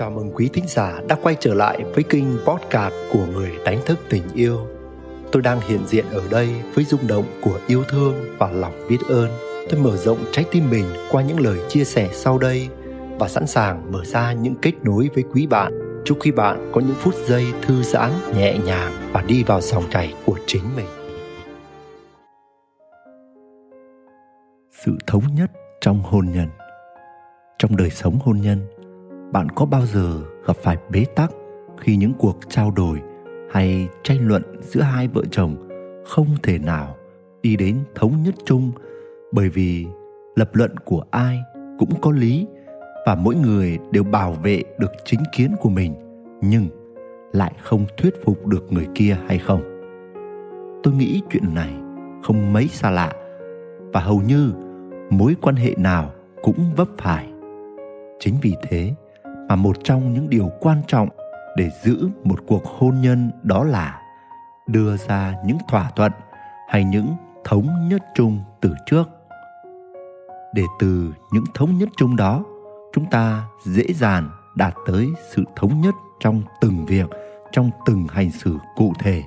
Chào mừng quý thính giả đã quay trở lại với kênh podcast của người đánh thức tình yêu. Tôi đang hiện diện ở đây với rung động của yêu thương và lòng biết ơn. Tôi mở rộng trái tim mình qua những lời chia sẻ sau đây và sẵn sàng mở ra những kết nối với quý bạn. Chúc quý bạn có những phút giây thư giãn, nhẹ nhàng và đi vào dòng chảy của chính mình. Sự thống nhất trong hôn nhân Trong đời sống hôn nhân, bạn có bao giờ gặp phải bế tắc khi những cuộc trao đổi hay tranh luận giữa hai vợ chồng không thể nào đi đến thống nhất chung bởi vì lập luận của ai cũng có lý và mỗi người đều bảo vệ được chính kiến của mình, nhưng lại không thuyết phục được người kia hay không? Tôi nghĩ chuyện này không mấy xa lạ và hầu như mối quan hệ nào cũng vấp phải. Chính vì thế mà một trong những điều quan trọng để giữ một cuộc hôn nhân đó là đưa ra những thỏa thuận hay những thống nhất chung từ trước. Để từ những thống nhất chung đó, chúng ta dễ dàng đạt tới sự thống nhất trong từng việc, trong từng hành xử cụ thể.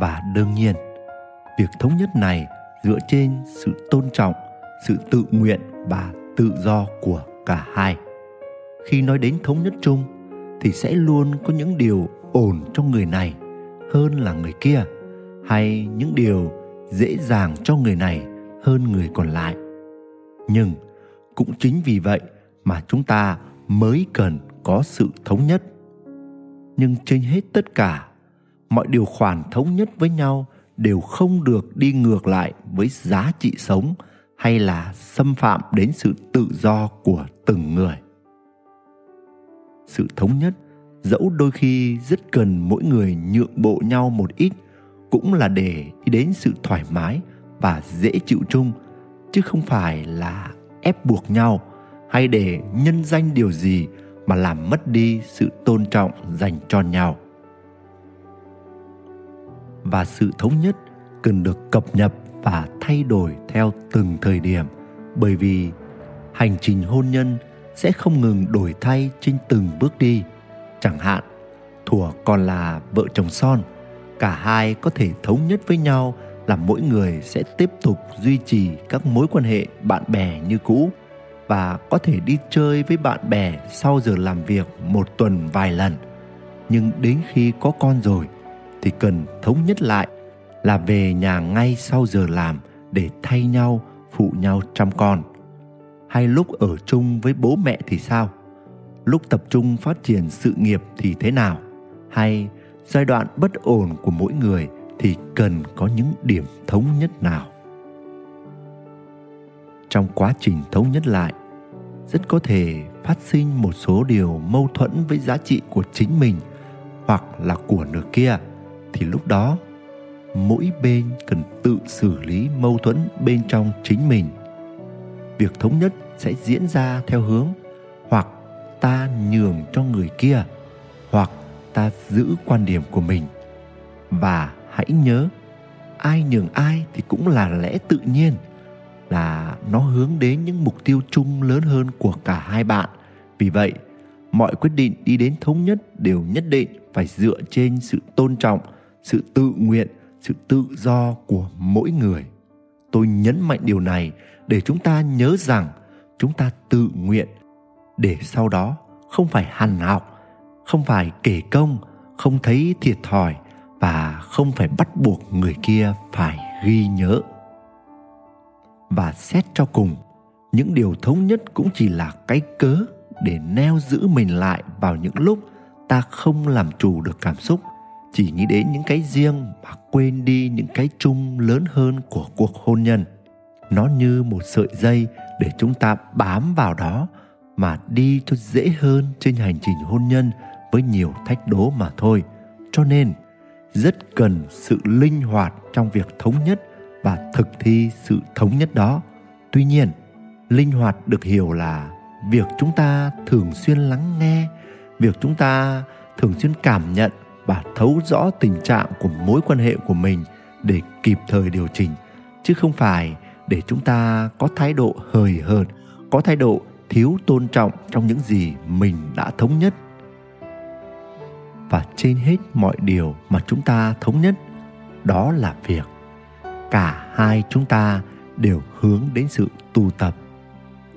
Và đương nhiên, việc thống nhất này dựa trên sự tôn trọng, sự tự nguyện và tự do của cả hai. Khi nói đến thống nhất chung, thì sẽ luôn có những điều ổn cho người này hơn là người kia, hay những điều dễ dàng cho người này hơn người còn lại. Nhưng cũng chính vì vậy mà chúng ta mới cần có sự thống nhất. Nhưng trên hết tất cả, mọi điều khoản thống nhất với nhau đều không được đi ngược lại với giá trị sống hay là xâm phạm đến sự tự do của từng người. Sự thống nhất dẫu đôi khi rất cần mỗi người nhượng bộ nhau một ít cũng là để đi đến sự thoải mái và dễ chịu chung, chứ không phải là ép buộc nhau hay để nhân danh điều gì mà làm mất đi sự tôn trọng dành cho nhau. Và sự thống nhất cần được cập nhật và thay đổi theo từng thời điểm. Bởi vì hành trình hôn nhân sẽ không ngừng đổi thay trên từng bước đi. Chẳng hạn, thủa còn là vợ chồng son, cả hai có thể thống nhất với nhau là mỗi người sẽ tiếp tục duy trì các mối quan hệ bạn bè như cũ và có thể đi chơi với bạn bè sau giờ làm việc một tuần vài lần. Nhưng đến khi có con rồi thì cần thống nhất lại là về nhà ngay sau giờ làm để thay nhau, phụ nhau chăm con. Hay lúc ở chung với bố mẹ thì sao? Lúc tập trung phát triển sự nghiệp thì thế nào? Hay giai đoạn bất ổn của mỗi người thì cần có những điểm thống nhất nào? Trong quá trình thống nhất lại, rất có thể phát sinh một số điều mâu thuẫn với giá trị của chính mình hoặc là của nửa kia. Thì lúc đó mỗi bên cần tự xử lý mâu thuẫn bên trong chính mình. Việc thống nhất sẽ diễn ra theo hướng hoặc ta nhường cho người kia hoặc ta giữ quan điểm của mình. Và hãy nhớ, ai nhường ai thì cũng là lẽ tự nhiên, là nó hướng đến những mục tiêu chung lớn hơn của cả hai bạn. Vì vậy, mọi quyết định đi đến thống nhất đều nhất định phải dựa trên sự tôn trọng, sự tự nguyện sự tự do của mỗi người. Tôi nhấn mạnh điều này để chúng ta nhớ rằng chúng ta tự nguyện để sau đó không phải hằn học, không phải kể công, không thấy thiệt thòi và không phải bắt buộc người kia phải ghi nhớ. Và xét cho cùng, những điều thống nhất cũng chỉ là cái cớ để neo giữ mình lại vào những lúc ta không làm chủ được cảm xúc chỉ nghĩ đến những cái riêng mà quên đi những cái chung lớn hơn của cuộc hôn nhân. Nó như một sợi dây để chúng ta bám vào đó mà đi cho dễ hơn trên hành trình hôn nhân với nhiều thách đố mà thôi. Cho nên, rất cần sự linh hoạt trong việc thống nhất và thực thi sự thống nhất đó. Tuy nhiên, linh hoạt được hiểu là việc chúng ta thường xuyên lắng nghe, việc chúng ta thường xuyên cảm nhận và thấu rõ tình trạng của mối quan hệ của mình để kịp thời điều chỉnh, chứ không phải để chúng ta có thái độ hời hợt, có thái độ thiếu tôn trọng trong những gì mình đã thống nhất. Và trên hết mọi điều mà chúng ta thống nhất, đó là việc cả hai chúng ta đều hướng đến sự tu tập.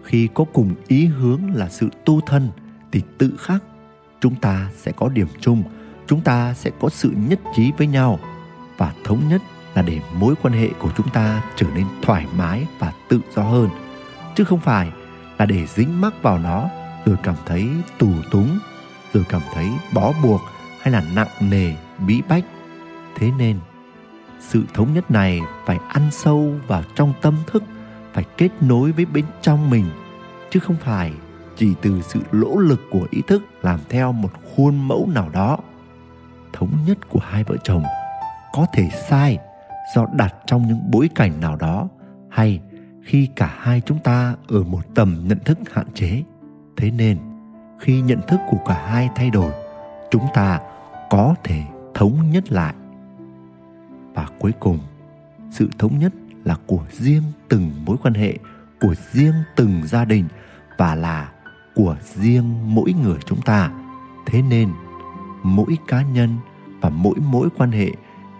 Khi có cùng ý hướng là sự tu thân thì tự khắc chúng ta sẽ có điểm chung chúng ta sẽ có sự nhất trí với nhau và thống nhất là để mối quan hệ của chúng ta trở nên thoải mái và tự do hơn, chứ không phải là để dính mắc vào nó rồi cảm thấy tù túng, rồi cảm thấy bó buộc hay là nặng nề, bí bách. Thế nên, sự thống nhất này phải ăn sâu vào trong tâm thức, phải kết nối với bên trong mình, chứ không phải chỉ từ sự lỗ lực của ý thức làm theo một khuôn mẫu nào đó thống nhất của hai vợ chồng có thể sai do đặt trong những bối cảnh nào đó, hay khi cả hai chúng ta ở một tầm nhận thức hạn chế. Thế nên, khi nhận thức của cả hai thay đổi, chúng ta có thể thống nhất lại. Và cuối cùng, sự thống nhất là của riêng từng mối quan hệ, của riêng từng gia đình và là của riêng mỗi người chúng ta. Thế nên, mỗi cá nhân và mỗi mối quan hệ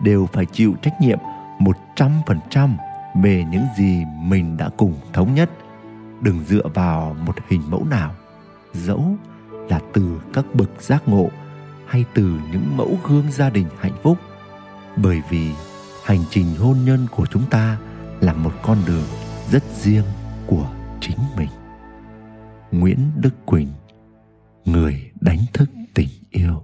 đều phải chịu trách nhiệm một trăm phần trăm về những gì mình đã cùng thống nhất. Đừng dựa vào một hình mẫu nào, dẫu là từ các bậc giác ngộ hay từ những mẫu gương gia đình hạnh phúc. Bởi vì hành trình hôn nhân của chúng ta là một con đường rất riêng của chính mình. Nguyễn đức quỳnh, người đánh thức tình yêu